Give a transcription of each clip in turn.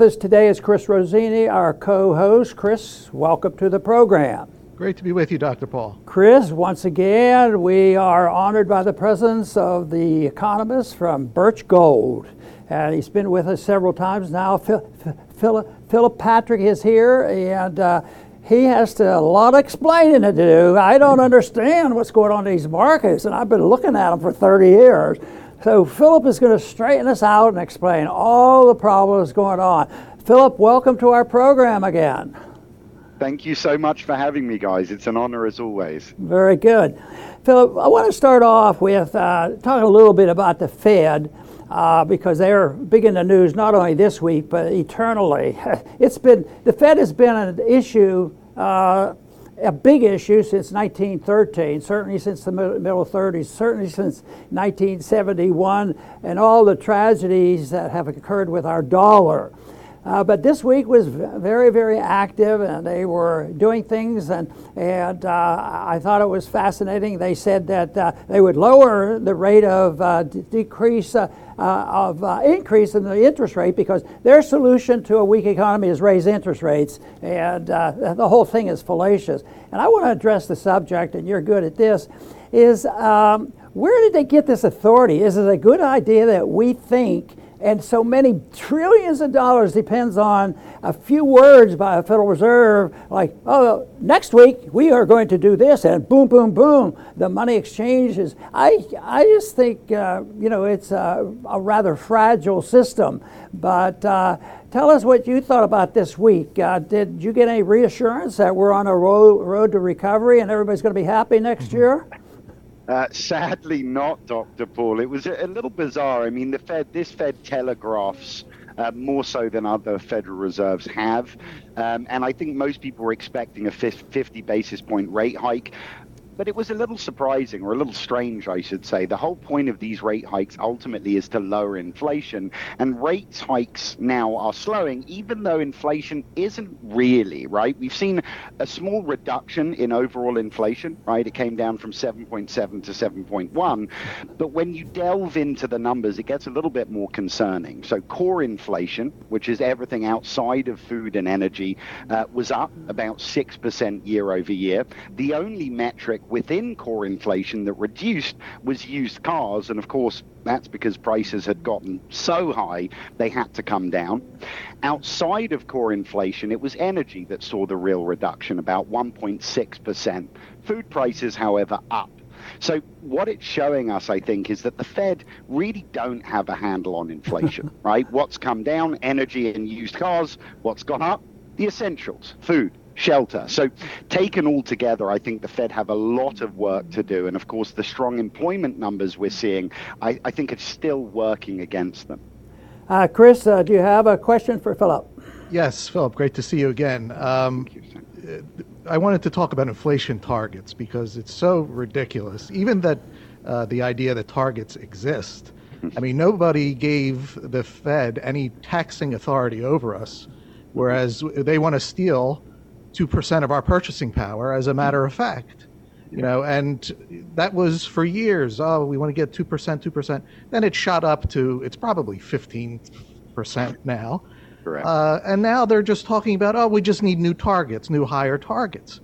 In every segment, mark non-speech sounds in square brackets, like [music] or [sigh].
With us today is Chris Rossini, our co host. Chris, welcome to the program. Great to be with you, Dr. Paul. Chris, once again, we are honored by the presence of the economist from Birch Gold. And he's been with us several times now. Philip, Philip Patrick is here, and uh, he has to, a lot of explaining to do. I don't understand what's going on in these markets, and I've been looking at them for 30 years. So Philip is going to straighten us out and explain all the problems going on. Philip, welcome to our program again. Thank you so much for having me, guys. It's an honor as always. Very good. Philip, I want to start off with uh, talking a little bit about the Fed. Uh, because they're big in the news not only this week but eternally. [laughs] It's been the Fed has been an issue uh, a big issue since 1913, certainly since the middle 30s, certainly since 1971, and all the tragedies that have occurred with our dollar. Uh, but this week was very, very active, and they were doing things, and, and uh, I thought it was fascinating. They said that uh, they would lower the rate of uh, d- decrease uh, uh, of increase in the interest rate because their solution to a weak economy is raise interest rates, and the whole thing is fallacious. And I want to address the subject, and you're good at this. Is um, where did they get this authority? Is it a good idea that we think? And so many trillions of dollars depends on a few words by a Federal Reserve, like, oh, next week we are going to do this, and boom, boom, boom, the money exchanges. I, I just think, uh, you know, it's a, a, rather fragile system. But uh, tell us what you thought about this week. Uh, did you get any reassurance that we're on a road, road to recovery and everybody's going to be happy next mm-hmm. year? Uh, sadly, not, Dr. Paul. It was a, little bizarre. I mean, the Fed, this Fed telegraphs uh, more so than other Federal Reserves have. Um, and I think most people were expecting a 50 basis point rate hike but it was a little surprising or a little strange, I should say. The whole point of these rate hikes ultimately is to lower inflation, and rate hikes now are slowing, even though inflation isn't really, right? We've seen a small reduction in overall inflation, right? It came down from 7.7 to 7.1, but when you delve into the numbers, it gets a little bit more concerning. So, core inflation, which is everything outside of food and energy, uh, was up about 6% year over year. The only metric within core inflation that reduced was used cars. And of course, that's because prices had gotten so high they had to come down. Outside of core inflation, it was energy that saw the real reduction, about 1.6%. Food prices, however, up. So what it's showing us, I think, is that the Fed really don't have a handle on inflation, [laughs] right? What's come down, energy and used cars. What's gone up? The essentials, food, shelter. So, taken all together, I think the Fed have a lot of work to do. And of course, the strong employment numbers we're seeing, I, I think it's still working against them. Uh, Chris, uh, do you have a question for Philip? Yes, Philip, great to see you again. Um, you, I wanted to talk about inflation targets because it's so ridiculous. Even that uh, the idea that targets exist. I mean, nobody gave the Fed any taxing authority over us, whereas they want to steal 2% of our purchasing power as a matter of fact you know and that was for years. Oh we want to get 2% 2% then it shot up to it's probably 15% now. Correct. Uh, and now they're just talking about oh we just need new targets new higher targets.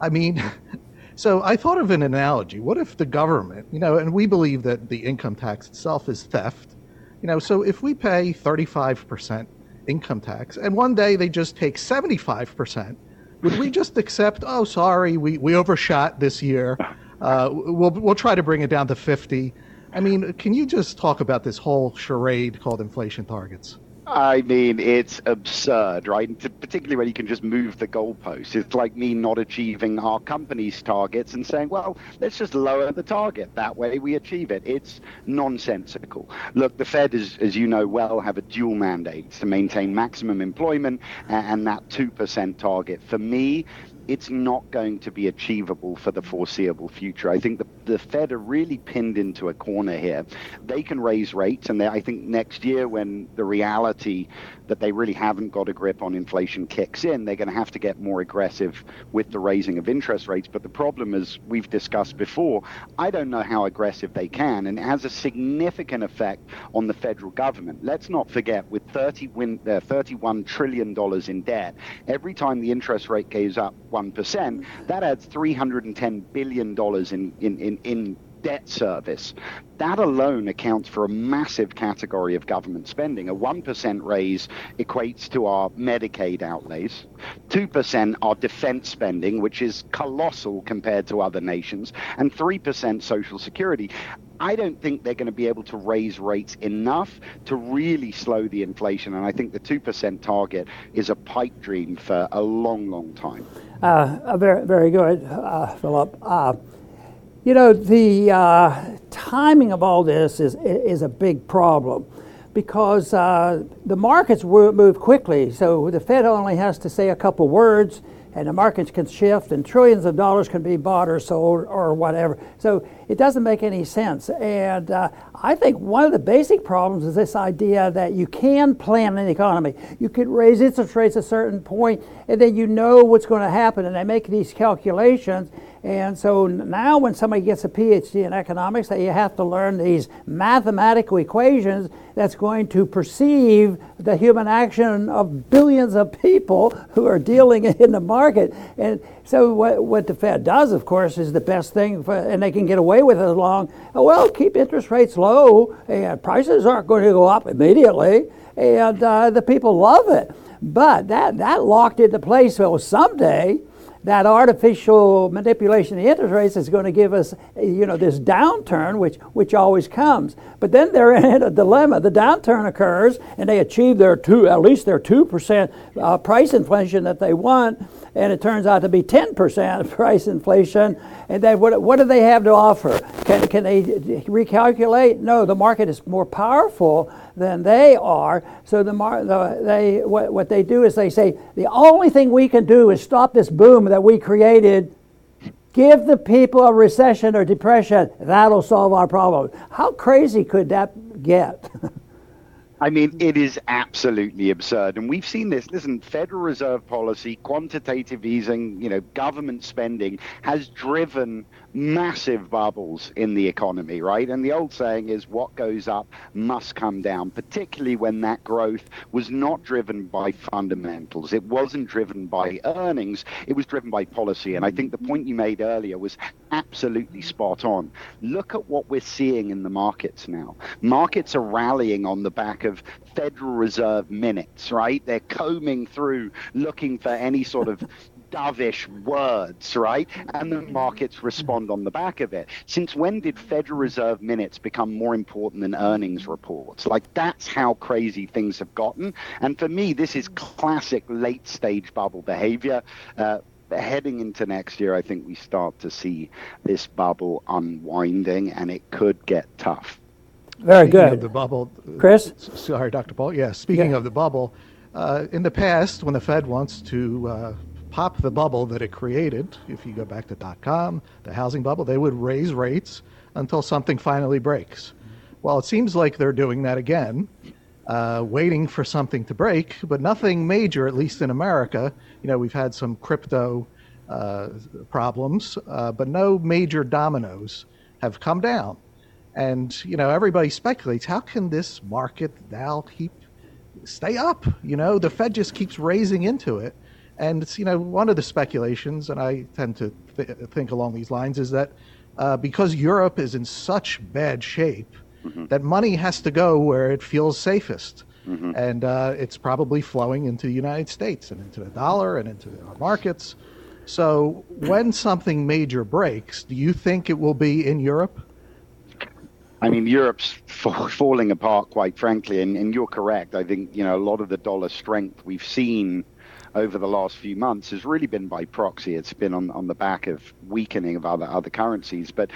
I mean [laughs] so i thought of an analogy. What if the government you know and we believe that the income tax itself is theft. You know so if we pay 35% income tax and one day they just take 75% would we just accept? Oh, sorry, we, we overshot this year. [laughs] Uh, we'll we'll try to bring it down to fifty. I mean, can you just talk about this whole charade called inflation targets? I mean, it's absurd, right? Particularly when you can just move the goalposts. It's like me not achieving our company's targets and saying, well, let's just lower the target. That way we achieve it. It's nonsensical. Look, the Fed, is, as you know well, have a dual mandate to maintain maximum employment and that 2% target. For me, it's not going to be achievable for the foreseeable future. I think the, the Fed are really pinned into a corner here. They can raise rates, and they, I think next year, when the reality that they really haven't got a grip on inflation kicks in, they're going to have to get more aggressive with the raising of interest rates. But the problem, as we've discussed before, I don't know how aggressive they can, and it has a significant effect on the federal government. Let's not forget, with 30 win, uh, $31 trillion in debt, every time the interest rate goes up 1%, that adds $310 billion in, in, in, in debt service. That alone accounts for a massive category of government spending. A 1% raise equates to our Medicaid outlays, 2% our defense spending, which is colossal compared to other nations, and 3% Social Security. I don't think they're going to be able to raise rates enough to really slow the inflation. And I think the 2% target is a pipe dream for a long, long time. Uh, very, very good, uh, Philip. Uh, you know, the uh, timing of all this is, is a big problem because uh, the markets move quickly. So the Fed only has to say a couple words and the markets can shift and trillions of dollars can be bought or sold or whatever. So it doesn't make any sense. And uh, I think one of the basic problems is this idea that you can plan an economy. You could raise interest rates a certain point and then you know what's going to happen and they make these calculations. And so now when somebody gets a PhD in economics, they have to learn these mathematical equations that's going to perceive the human action of billions of people who are dealing [laughs] in the market. And so what, what the Fed does, of course, is the best thing, for, and they can get away with it as long, well, keep interest rates low, and prices aren't going to go up immediately, and uh, the people love it. But that, that locked into place, so someday, that artificial manipulation of interest rates is going to give us, you know, this downturn, which which always comes. But then they're [laughs] in a dilemma. The downturn occurs, and they achieve their two, at least their two percent uh, price inflation that they want, and it turns out to be ten percent [laughs] price inflation. And then what what do they have to offer? Can can they recalculate? No, the market is more powerful than they are. So the, mar- the they what, what they do is they say the only thing we can do is stop this boom that we created. Give the people a recession or depression. That'll solve our problem. How crazy could that get? [laughs] I mean, it is absolutely absurd. And we've seen this. Listen, Federal Reserve policy, quantitative easing, you know, government spending has driven massive bubbles in the economy, right? And the old saying is what goes up must come down, particularly when that growth was not driven by fundamentals. It wasn't driven by earnings, it was driven by policy. And I think the point you made earlier was absolutely spot on. Look at what we're seeing in the markets now. Markets are rallying on the back of Federal Reserve minutes, right? They're combing through looking for any sort of dovish words, right? And the markets respond on the back of it. Since when did Federal Reserve minutes become more important than earnings reports? Like, that's how crazy things have gotten. And for me, this is classic late stage bubble behavior. Uh, heading into next year, I think we start to see this bubble unwinding, and it could get tough. Very Speaking good. Of the bubble, Chris? Sorry, Dr. Paul. Yeah. Speaking Yeah. of the bubble, uh, in the past, when the Fed wants to uh, pop the bubble that it created, if you go back to dot com, the housing bubble, they would raise rates until something finally breaks. Well, it seems like they're doing that again, uh, waiting for something to break, but nothing major, at least in America. You know, we've had some crypto uh, problems, uh, but no major dominoes have come down. And you know, everybody speculates how can this market now keep stay up? You know, the Fed just keeps raising into it, and it's you know one of the speculations, and I tend to th- think along these lines, is that uh, because Europe is in such bad shape, that money has to go where it feels safest. And uh, it's probably flowing into the United States and into the dollar and into our markets. So, when something major breaks, do you think it will be in Europe? I mean, Europe's fa- falling apart, quite frankly, and, and you're correct. I think you know a lot of the dollar strength we've seen over the last few months has really been by proxy. It's been on, on the back of weakening of other other currencies. But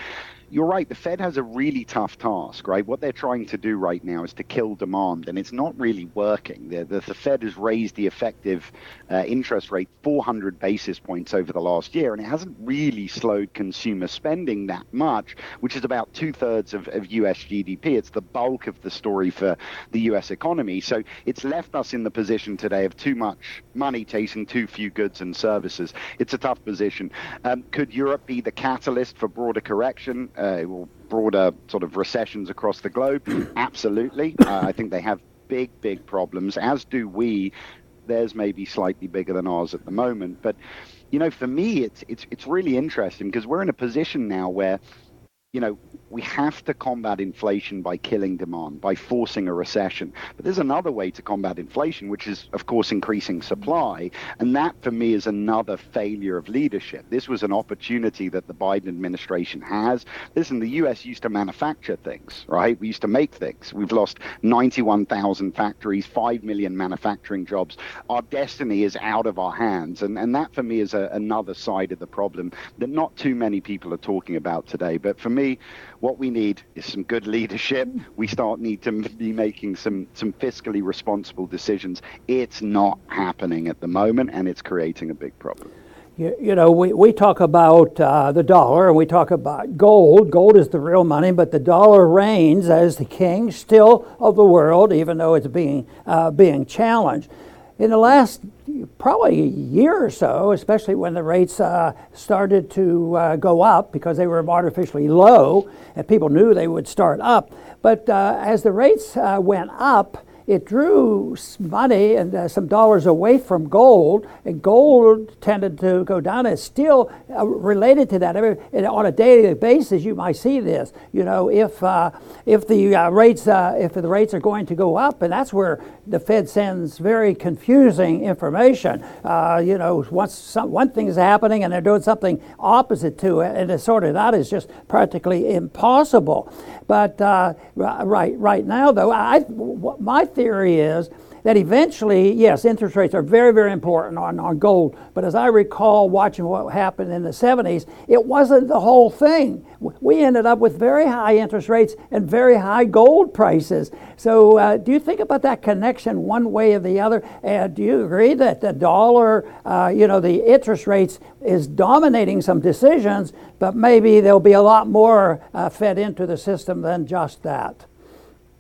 you're right. The Fed has a really tough task, right? What they're trying to do right now is to kill demand, and it's not really working. The, the, the Fed has raised the effective uh, interest rate 400 basis points over the last year, and it hasn't really slowed consumer spending that much, which is about two thirds of, of US GDP. It's the bulk of the story for the US economy. So it's left us in the position today of too much money chasing too few goods and services. It's a tough position. Um, could Europe be the catalyst for broader correction? Uh, broader sort of recessions across the globe? [coughs] Absolutely. Uh, I think they have big, big problems, as do we. Theirs may be slightly bigger than ours at the moment, but you know, for me, it's it's it's really interesting because we're in a position now where you know, we have to combat inflation by killing demand, by forcing a recession. But there's another way to combat inflation, which is, of course, increasing supply. And that, for me, is another failure of leadership. This was an opportunity that the Biden administration has. Listen, the U.S. used to manufacture things, right? We used to make things. We've lost 91,000 factories, 5 million manufacturing jobs. Our destiny is out of our hands. And, and that, for me, is a, another side of the problem that not too many people are talking about today. But for me, me, what we need is some good leadership. We start need to be making some some fiscally responsible decisions. It's not happening at the moment, and it's creating a big problem. You, you know, we, we talk about uh, the dollar and we talk about gold. Gold is the real money, but the dollar reigns as the king still of the world, even though it's being uh, being challenged in the last probably a year or so, especially when the rates uh, started to uh, go up because they were artificially low and people knew they would start up. But uh, as the rates uh, went up, it drew money and uh, some dollars away from gold, and gold tended to go down. It's still uh, related to that. I mean, on a daily basis, you might see this. You know, if uh, if the uh, rates uh, if the rates are going to go up, and that's where the Fed sends very confusing information. Uh, you know, once some, one thing is happening and they're doing something opposite to it, and to sort it out is just practically impossible. But right right now, though, I my theory is that eventually, yes, interest rates are very, very important on, on gold. But as I recall watching what happened in the 70s, it wasn't the whole thing. We ended up with very high interest rates and very high gold prices. So, uh, do you think about that connection one way or the other? And do you agree that the dollar, uh, you know, the interest rates is dominating some decisions, but maybe there'll be a lot more uh, fed into the system than just that?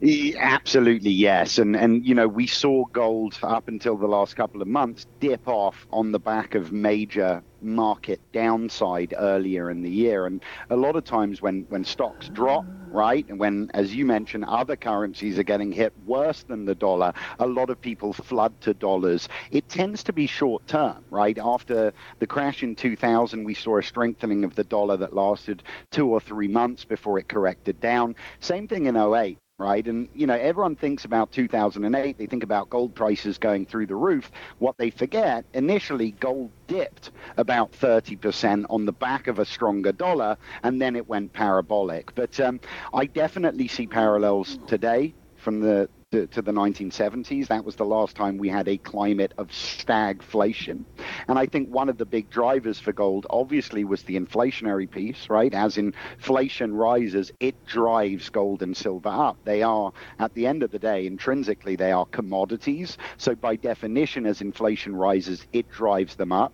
Absolutely, yes. And and you know, we saw gold up until the last couple of months dip off on the back of major market downside earlier in the year. And a lot of times when when stocks drop, right, and when as you mentioned other currencies are getting hit worse than the dollar, a lot of people flood to dollars. It tends to be short term, right? After the crash in 2000, we saw a strengthening of the dollar that lasted 2 or 3 months before it corrected down. Same thing in 08 right? And you know, everyone thinks about 2008. They think about gold prices going through the roof. What they forget, initially, gold dipped about 30% on the back of a stronger dollar, and then it went parabolic. But um, I definitely see parallels today from the to, to, the 1970s. That was the last time we had a climate of stagflation. And I think one of the big drivers for gold, obviously, was the inflationary piece, right? As inflation rises, it drives gold and silver up. They are, at the end of the day, intrinsically, they are commodities. So, by definition, as inflation rises, it drives them up.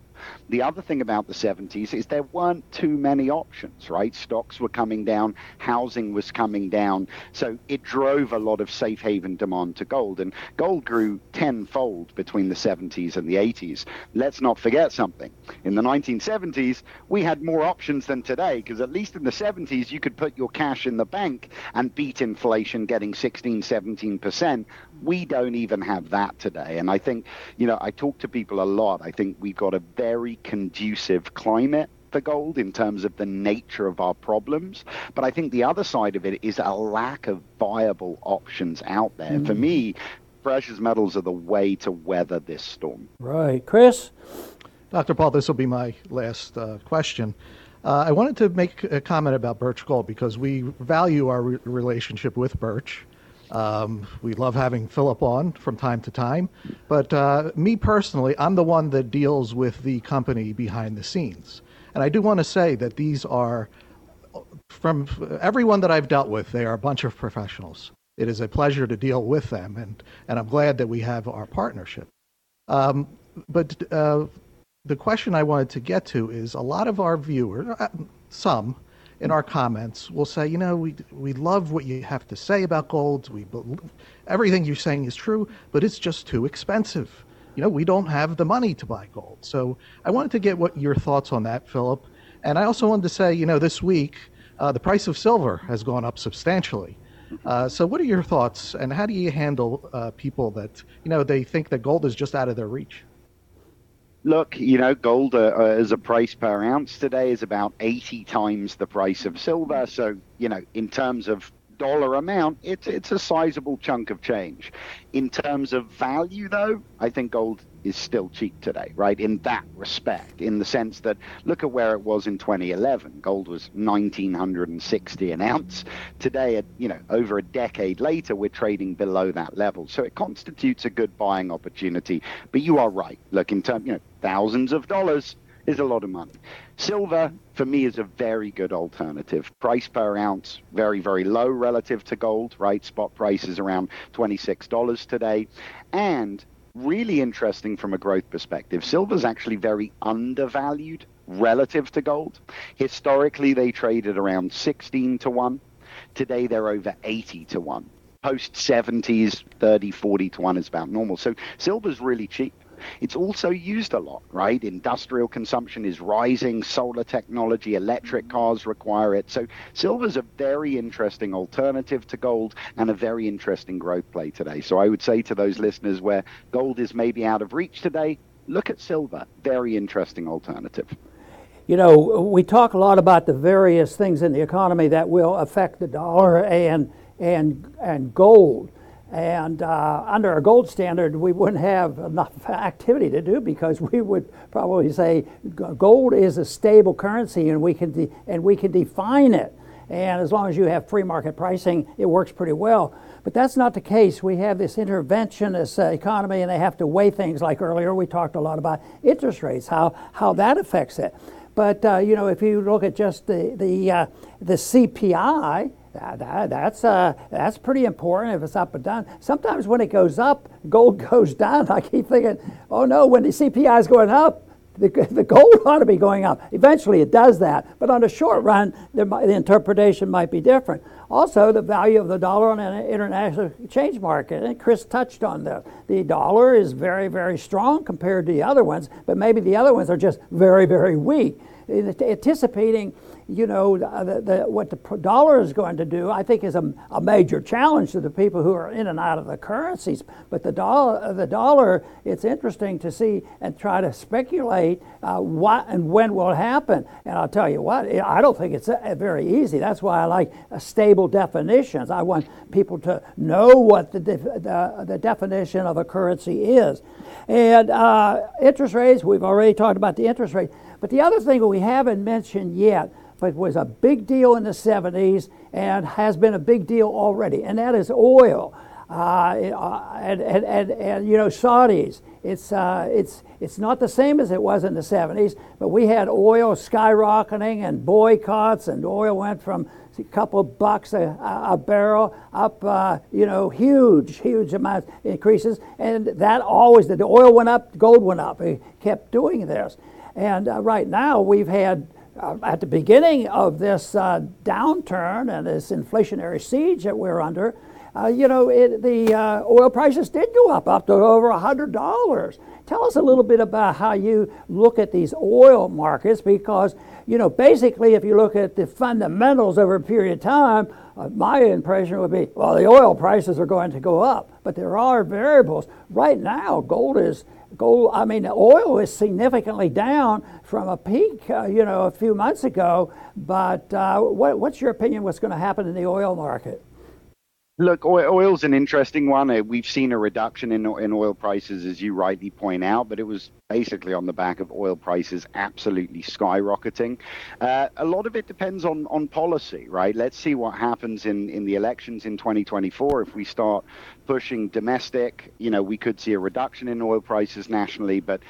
The other thing about the 70s is there weren't too many options, right? Stocks were coming down, housing was coming down. So it drove a lot of safe haven demand to gold. And gold grew tenfold between the 70s and the 80s. Let's not forget something. In the 1970s, we had more options than today because at least in the 70s, you could put your cash in the bank and beat inflation getting 16, 17%. We don't even have that today. And I think, you know, I talk to people a lot. I think we've got a very conducive climate for gold in terms of the nature of our problems. But I think the other side of it is a lack of viable options out there. Mm. For me, precious metals are the way to weather this storm. Right. Chris? Dr. Paul, this will be my last uh, question. Uh, I wanted to make a comment about Birch Gold because we value our re- relationship with Birch. Um, we love having Philip on from time to time, but uh, me personally, I'm the one that deals with the company behind the scenes. And I do want to say that these are from everyone that I've dealt with, they are a bunch of professionals. It is a pleasure to deal with them, and, and I'm glad that we have our partnership. Um, but uh, the question I wanted to get to is a lot of our viewers, uh, some in our comments, will say, you know, we, we love what you have to say about gold. We everything you're saying is true, but it's just too expensive. You know, we don't have the money to buy gold. So I wanted to get what your thoughts on that, Philip. And I also wanted to say, you know, this week uh, the price of silver has gone up substantially. Uh, so, what are your thoughts, and how do you handle uh, people that you know they think that gold is just out of their reach? Look, you know, gold uh, uh as a price per ounce today is about 80 times the price of silver. So, you know, in terms of dollar amount, it's it's a sizable chunk of change. In terms of value, though, I think gold is still cheap today, right? In that respect, in the sense that look at where it was in 2011. Gold was 1960 an ounce. Today, you know, over a decade later, we're trading below that level. So it constitutes a good buying opportunity. But you are right. Look, in terms, you know, thousands of dollars is a lot of money. Silver, for me, is a very good alternative. Price per ounce, very, very low relative to gold, right? Spot price is around $26 today. And really interesting from a growth perspective. Silver's actually very undervalued relative to gold. Historically, they traded around 16 to 1. Today, they're over 80 to 1. Post 70s, 30, 40 to 1 is about normal. So silver's really cheap. It's also used a lot, right? Industrial consumption is rising, solar technology, electric mm-hmm. cars require it. So silver's a very interesting alternative to gold and a very interesting growth play today. So I would say to those listeners where gold is maybe out of reach today, look at silver. Very interesting alternative. You know, we talk a lot about the various things in the economy that will affect the dollar and and and gold. And uh, under a gold standard, we wouldn't have enough activity to do because we would probably say gold is a stable currency and we can, de- and we can define it. And as long as you have free market pricing, it works pretty well. But that's not the case. We have this interventionist uh, economy, and they have to weigh things like earlier we talked a lot about interest rates, how, how that affects it. But uh, you know, if you look at just the the uh, the CPI, that, that, that's, uh, that's pretty important if it's up and down. Sometimes when it goes up, gold [laughs] goes down. I keep thinking, oh no, when the CPI is going up, the, [laughs] the gold ought to be going up. Eventually it does that, but on the short run, the interpretation might be different. Also, the value of the dollar on an international exchange market, and Chris touched on that. The dollar is very, very strong compared to the other ones, but maybe the other ones are just very, very weak. Anticipating you know, the, the, what the dollar is going to do, I think, is a, a, major challenge to the people who are in and out of the currencies. But the dollar, the dollar, it's interesting to see and try to speculate uh, what and when will happen. And I'll tell you what, I don't think it's uh, very easy. That's why I like uh, stable definitions. I want people to know what the, def- the, the, definition of a currency is. And uh, interest rates, we've already talked about the interest rate. But the other thing we haven't mentioned yet but was a big deal in the 70s and has been a big deal already, and that is oil. Uh, uh, and, and, and, and, you know, Saudis, it's, uh, it's, it's not the same as it was in the 70s, but we had oil skyrocketing and boycotts, and oil went from a couple bucks a, a barrel up, uh, you know, huge, huge amounts increases. And that always, the oil went up, gold went up. It kept doing this. And uh, right now we've had at the beginning of this uh, downturn and this inflationary siege that we're under, uh, you know, it, the uh, oil prices did go up, up to over $100. Tell us a little bit about how you look at these oil markets because, you know, basically, if you look at the fundamentals over a period of time, uh, my impression would be, well, the oil prices are going to go up, but there are variables. Right now, gold is gold, I mean, oil is significantly down from a peak, uh, you know, a few months ago. But uh, what, what's your opinion? What's going to happen in the oil market? Look, oil oil's an interesting one. Uh, we've seen a reduction in, in oil prices, as you rightly point out, but it was basically on the back of oil prices absolutely skyrocketing. Uh, a lot of it depends on, on policy, right? Let's see what happens in, in the elections in 2024. If we start pushing domestic, you know, we could see a reduction in oil prices nationally, but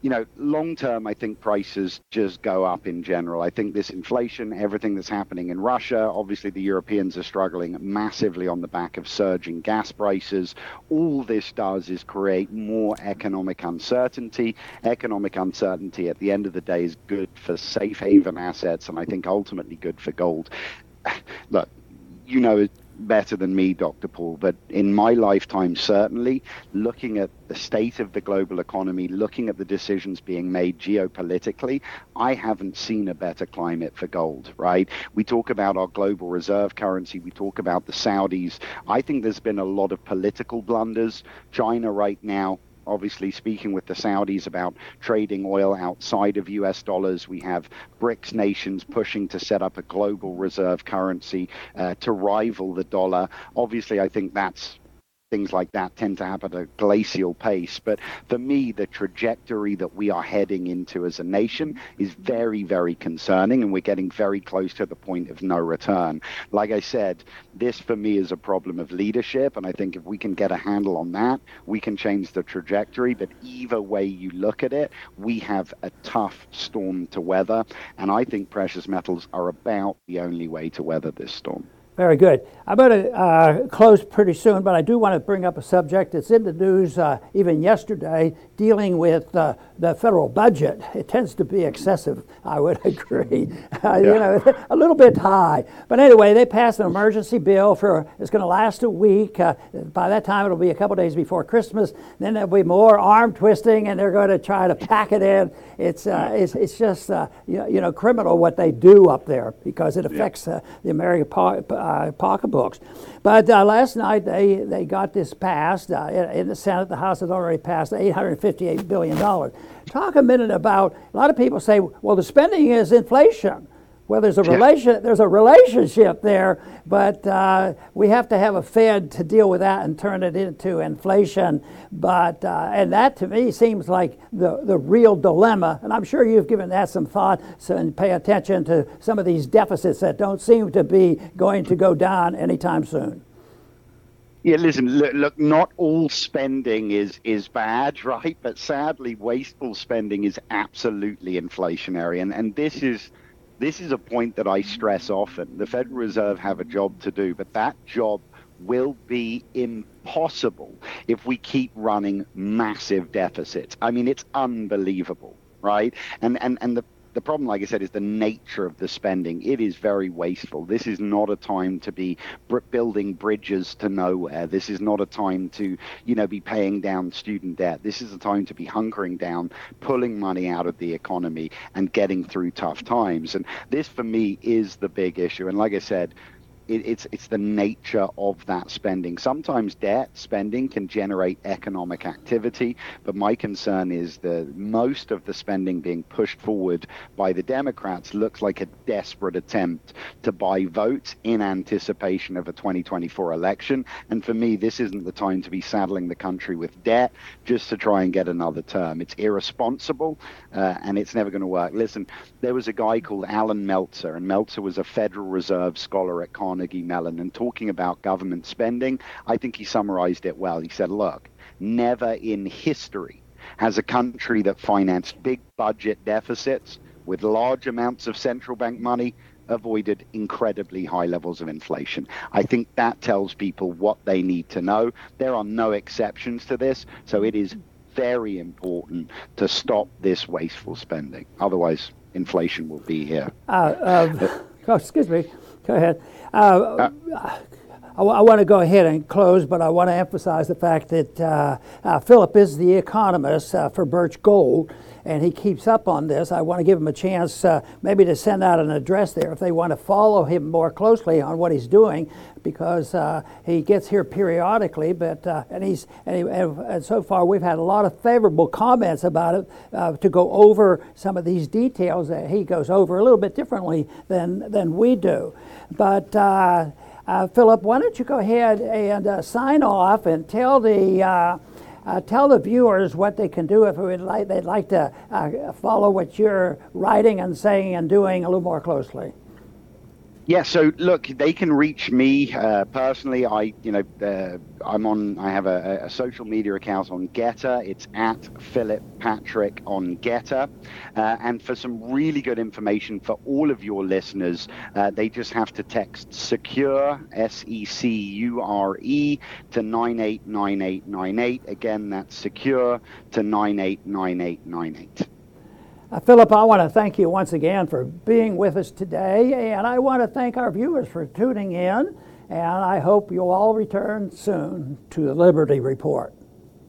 you know, long term, I think prices just go up in general. I think this inflation, everything that's happening in Russia, obviously the Europeans are struggling massively on the back of surging gas prices. All this does is create more economic uncertainty. Economic uncertainty at the end of the day is good for safe haven assets, and I think ultimately good for gold. [sighs] Look, you know better than me, Dr. Paul, but in my lifetime, certainly, looking at the state of the global economy, looking at the decisions being made geopolitically, I haven't seen a better climate for gold, right? We talk about our global reserve currency, we talk about the Saudis. I think there's been a lot of political blunders. China right now obviously speaking with the Saudis about trading oil outside of US dollars. We have BRICS nations pushing to set up a global reserve currency uh, to rival the dollar. Obviously, I think that's things like that tend to happen at a glacial pace. But for me, the trajectory that we are heading into as a nation is very, very concerning, and we're getting very close to the point of no return. Like I said, this for me is a problem of leadership, and I think if we can get a handle on that, we can change the trajectory. But either way you look at it, we have a tough storm to weather, and I think precious metals are about the only way to weather this storm. Very good. I'm going to uh, close pretty soon, but I do want to bring up a subject that's in the news uh, even yesterday, dealing with uh, the federal budget. It tends to be excessive, I would [laughs] agree. Uh, yeah. You know, a little bit high. But anyway, they passed an emergency bill for it's going to last a week. Uh, by that time, it'll be a couple days before Christmas. Then there'll be more arm twisting, and they're going to try to pack it in. It's uh, it's, it's just you know criminal what they do up there because it affects yeah. the American uh, pocketbooks. But uh, last night they, they got this passed uh, in the Senate. The House has already passed $858 billion. Talk a minute about a lot of people say, well, the spending is inflation. Well, there's a relation there's a relationship there, but uh, we have to have a Fed to deal with that and turn it into inflation. But uh, and that to me seems like the the real dilemma. And I'm sure you've given that some thought so, and pay attention to some of these deficits that don't seem to be going to go down anytime soon. Yeah, listen, look, look, not all spending is, is bad, [laughs] right? But sadly, wasteful spending is absolutely inflationary. And, and this is this is a point that I stress often. The Federal Reserve have a job to do, but that job will be impossible if we keep running massive deficits. I mean, it's unbelievable, right? And and and the the problem, like I said, is the nature of the spending. It is very wasteful. This is not a time to be building bridges to nowhere. This is not a time to, you know, be paying down student debt. This is a time to be hunkering down, pulling money out of the economy, and getting through tough times. And this, for me, is the big issue. And like I said, it, it's it's the nature of that spending. Sometimes debt spending can generate economic activity, but my concern is that most of the spending being pushed forward by the Democrats looks like a desperate attempt to buy votes in anticipation of a 2024 election. And for me, this isn't the time to be saddling the country with debt just to try and get another term. It's irresponsible, uh, and it's never going to work. Listen, there was a guy called Allan Meltzer, and Meltzer was a Federal Reserve scholar at Carnegie Carnegie Mellon and talking about government spending, I think he summarized it well. He said, look, never in history has a country that financed big budget deficits with large amounts of central bank money avoided incredibly high levels of inflation. I think that tells people what they need to know. There are no exceptions to this, so it is very important to stop this wasteful spending. Otherwise, inflation will be here. Uh, uh, oh, excuse me. Go ahead. Uh, I, I want to go ahead and close, but I want to emphasize the fact that uh, uh, Philip is the economist uh, for Birch Gold, and he keeps up on this. I want to give him a chance uh, maybe to send out an address there if they want to follow him more closely on what he's doing, because uh, he gets here periodically. But uh, and he's and, he, and, so far we've had a lot of favorable comments about it to go over some of these details that he goes over a little bit differently than than we do. But uh, uh, Philip, why don't you go ahead and uh, sign off and tell the uh, tell the viewers what they can do if like, they'd like to uh, follow what you're writing and saying and doing a little more closely. Yeah, so look, they can reach me uh, personally. I, you know, uh, I'm on. I have a, a, social media account on GETTR. It's at Philip Patrick on GETTR. Uh, and for some really good information for all of your listeners, uh, they just have to text secure S E C U R E to nine eight nine eight nine eight. Again, that's secure to nine eight nine eight nine eight. Uh, Philip, I want to thank you once again for being with us today, and I want to thank our viewers for tuning in, and I hope you'll all return soon to the Liberty Report.